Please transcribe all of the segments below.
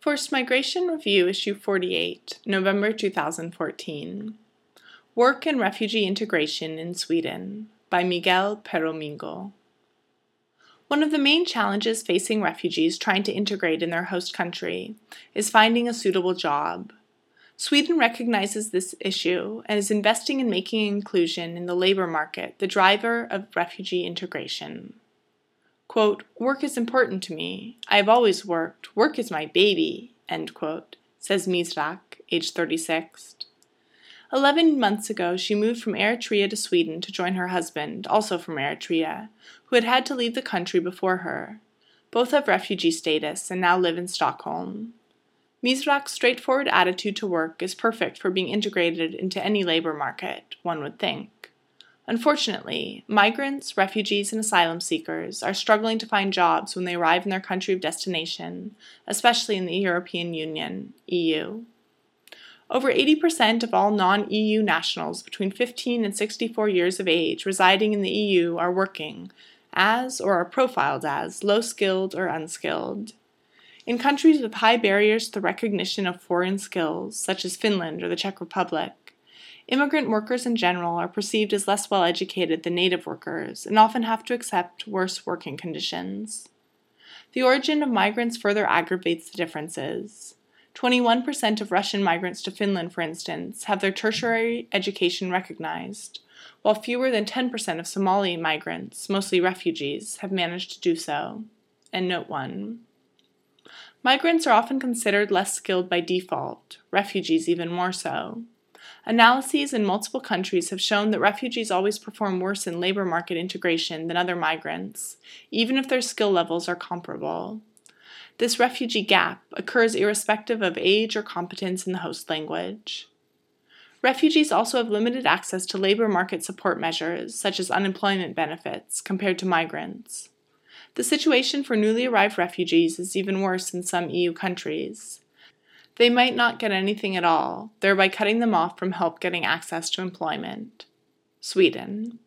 Forced Migration Review, Issue 48, November 2014. Work and Refugee Integration in Sweden by Miguel Peromingo. One of the main challenges facing refugees trying to integrate in their host country is finding a suitable job. Sweden recognizes this issue and is investing in making inclusion in the labor market the driver of refugee integration. Quote, Work is important to me. I have always worked. Work is my baby, end quote, says Misrak, age 36. Eleven months ago, she moved from Eritrea to Sweden to join her husband, also from Eritrea, who had had to leave the country before her. Both have refugee status and now live in Stockholm. Misrak's straightforward attitude to work is perfect for being integrated into any labor market, one would think. Unfortunately, migrants, refugees, and asylum seekers are struggling to find jobs when they arrive in their country of destination, especially in the European Union, EU. Over 80% of all non EU nationals between 15 and 64 years of age residing in the EU are working as or are profiled as low skilled or unskilled. In countries with high barriers to the recognition of foreign skills, such as Finland or the Czech Republic, immigrant workers in general are perceived as less well educated than native workers and often have to accept worse working conditions. The origin of migrants further aggravates the differences. 21% of Russian migrants to Finland, for instance, have their tertiary education recognized, while fewer than 10% of Somali migrants, mostly refugees, have managed to do so. And note 1. Migrants are often considered less skilled by default, refugees even more so. Analyses in multiple countries have shown that refugees always perform worse in labor market integration than other migrants, even if their skill levels are comparable. This refugee gap occurs irrespective of age or competence in the host language. Refugees also have limited access to labor market support measures, such as unemployment benefits, compared to migrants. The situation for newly arrived refugees is even worse in some EU countries. They might not get anything at all, thereby cutting them off from help getting access to employment. Sweden.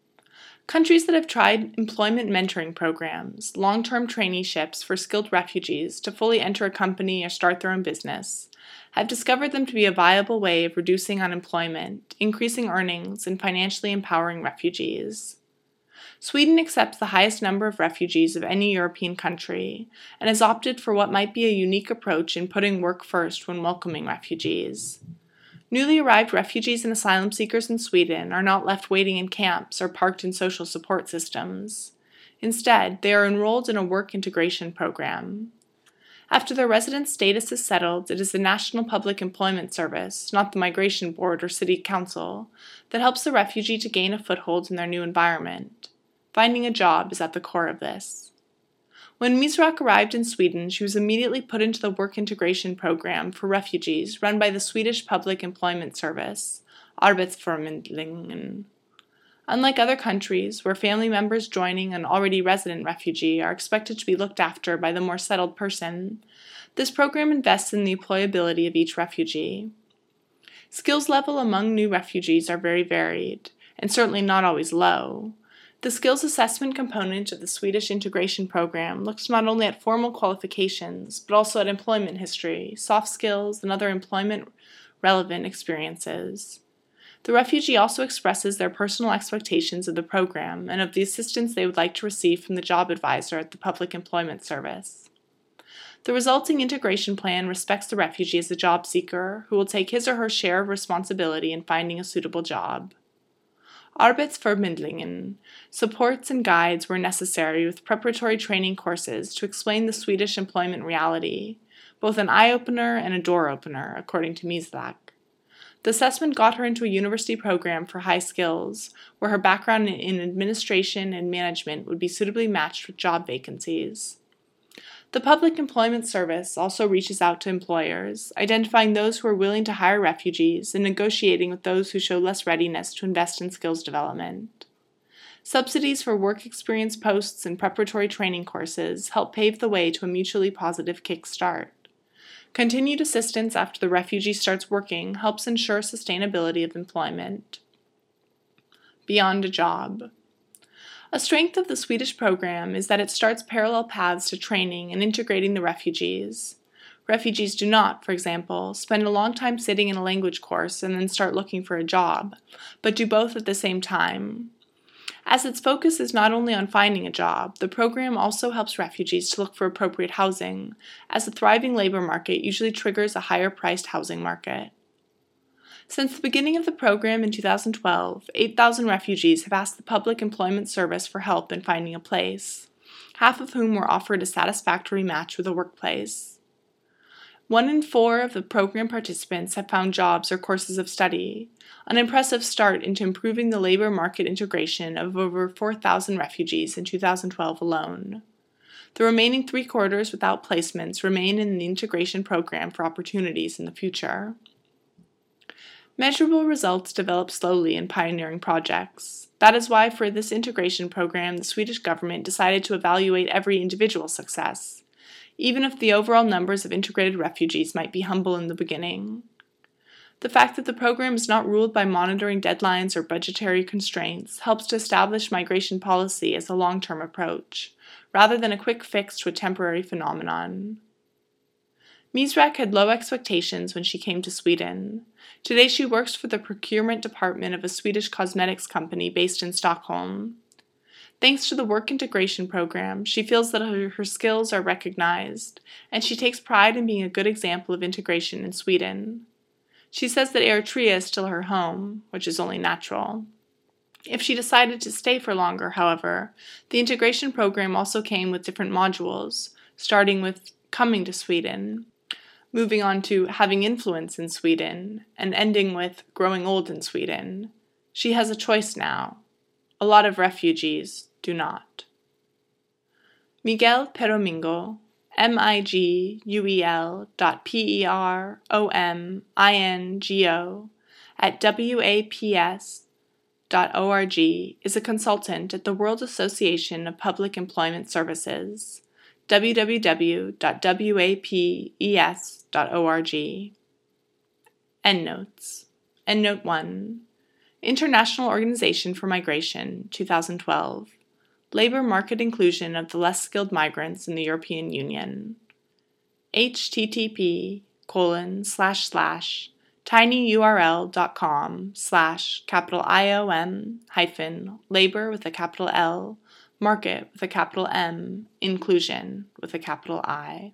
Countries that have tried employment mentoring programs, long term traineeships for skilled refugees to fully enter a company or start their own business, have discovered them to be a viable way of reducing unemployment, increasing earnings, and financially empowering refugees. Sweden accepts the highest number of refugees of any European country and has opted for what might be a unique approach in putting work first when welcoming refugees. Newly arrived refugees and asylum seekers in Sweden are not left waiting in camps or parked in social support systems. Instead, they are enrolled in a work integration program. After their resident status is settled, it is the National Public Employment Service, not the Migration Board or City Council, that helps the refugee to gain a foothold in their new environment. Finding a job is at the core of this. When Misrak arrived in Sweden, she was immediately put into the work integration program for refugees run by the Swedish Public Employment Service, Arbetsförmedlingen. Unlike other countries, where family members joining an already resident refugee are expected to be looked after by the more settled person, this program invests in the employability of each refugee. Skills level among new refugees are very varied, and certainly not always low. The skills assessment component of the Swedish integration program looks not only at formal qualifications, but also at employment history, soft skills, and other employment relevant experiences. The refugee also expresses their personal expectations of the program and of the assistance they would like to receive from the job advisor at the Public Employment Service. The resulting integration plan respects the refugee as a job seeker who will take his or her share of responsibility in finding a suitable job. Arbetsförmedlingen supports and guides were necessary with preparatory training courses to explain the Swedish employment reality, both an eye opener and a door opener, according to Misrak. The assessment got her into a university program for high skills, where her background in administration and management would be suitably matched with job vacancies. The Public Employment Service also reaches out to employers, identifying those who are willing to hire refugees and negotiating with those who show less readiness to invest in skills development. Subsidies for work experience posts and preparatory training courses help pave the way to a mutually positive kickstart. Continued assistance after the refugee starts working helps ensure sustainability of employment. Beyond a job. A strength of the Swedish program is that it starts parallel paths to training and integrating the refugees. Refugees do not, for example, spend a long time sitting in a language course and then start looking for a job, but do both at the same time. As its focus is not only on finding a job, the program also helps refugees to look for appropriate housing, as a thriving labor market usually triggers a higher priced housing market. Since the beginning of the program in 2012, 8,000 refugees have asked the Public Employment Service for help in finding a place, half of whom were offered a satisfactory match with a workplace. One in four of the program participants have found jobs or courses of study, an impressive start into improving the labor market integration of over 4,000 refugees in 2012 alone. The remaining three quarters without placements remain in the integration program for opportunities in the future. Measurable results develop slowly in pioneering projects. That is why, for this integration program, the Swedish government decided to evaluate every individual success, even if the overall numbers of integrated refugees might be humble in the beginning. The fact that the program is not ruled by monitoring deadlines or budgetary constraints helps to establish migration policy as a long term approach, rather than a quick fix to a temporary phenomenon. Misrak had low expectations when she came to Sweden. Today she works for the procurement department of a Swedish cosmetics company based in Stockholm. Thanks to the work integration program, she feels that her, her, skills are recognized, and she takes pride in being a good example of integration in Sweden. She says that Eritrea is still her home, which is only natural. If she decided to stay for longer, however, the integration program also came with different modules, starting with coming to Sweden, moving on to having influence in Sweden, and ending with growing old in Sweden. She has a choice now. A lot of refugees do not. Miguel Peromingo, M I G U E L dot P E R O M I N G O, at WAPES dot org, is a consultant at the World Association of Public Employment Services www.wapes.org. Endnotes. Endnote 1. International Organization for Migration, 2012. Labor Market Inclusion of the Less Skilled Migrants in the European Union. http colon slash slash tinyurl.com slash capital IOM hyphen labor with a capital L market with a capital M, inclusion with a capital I.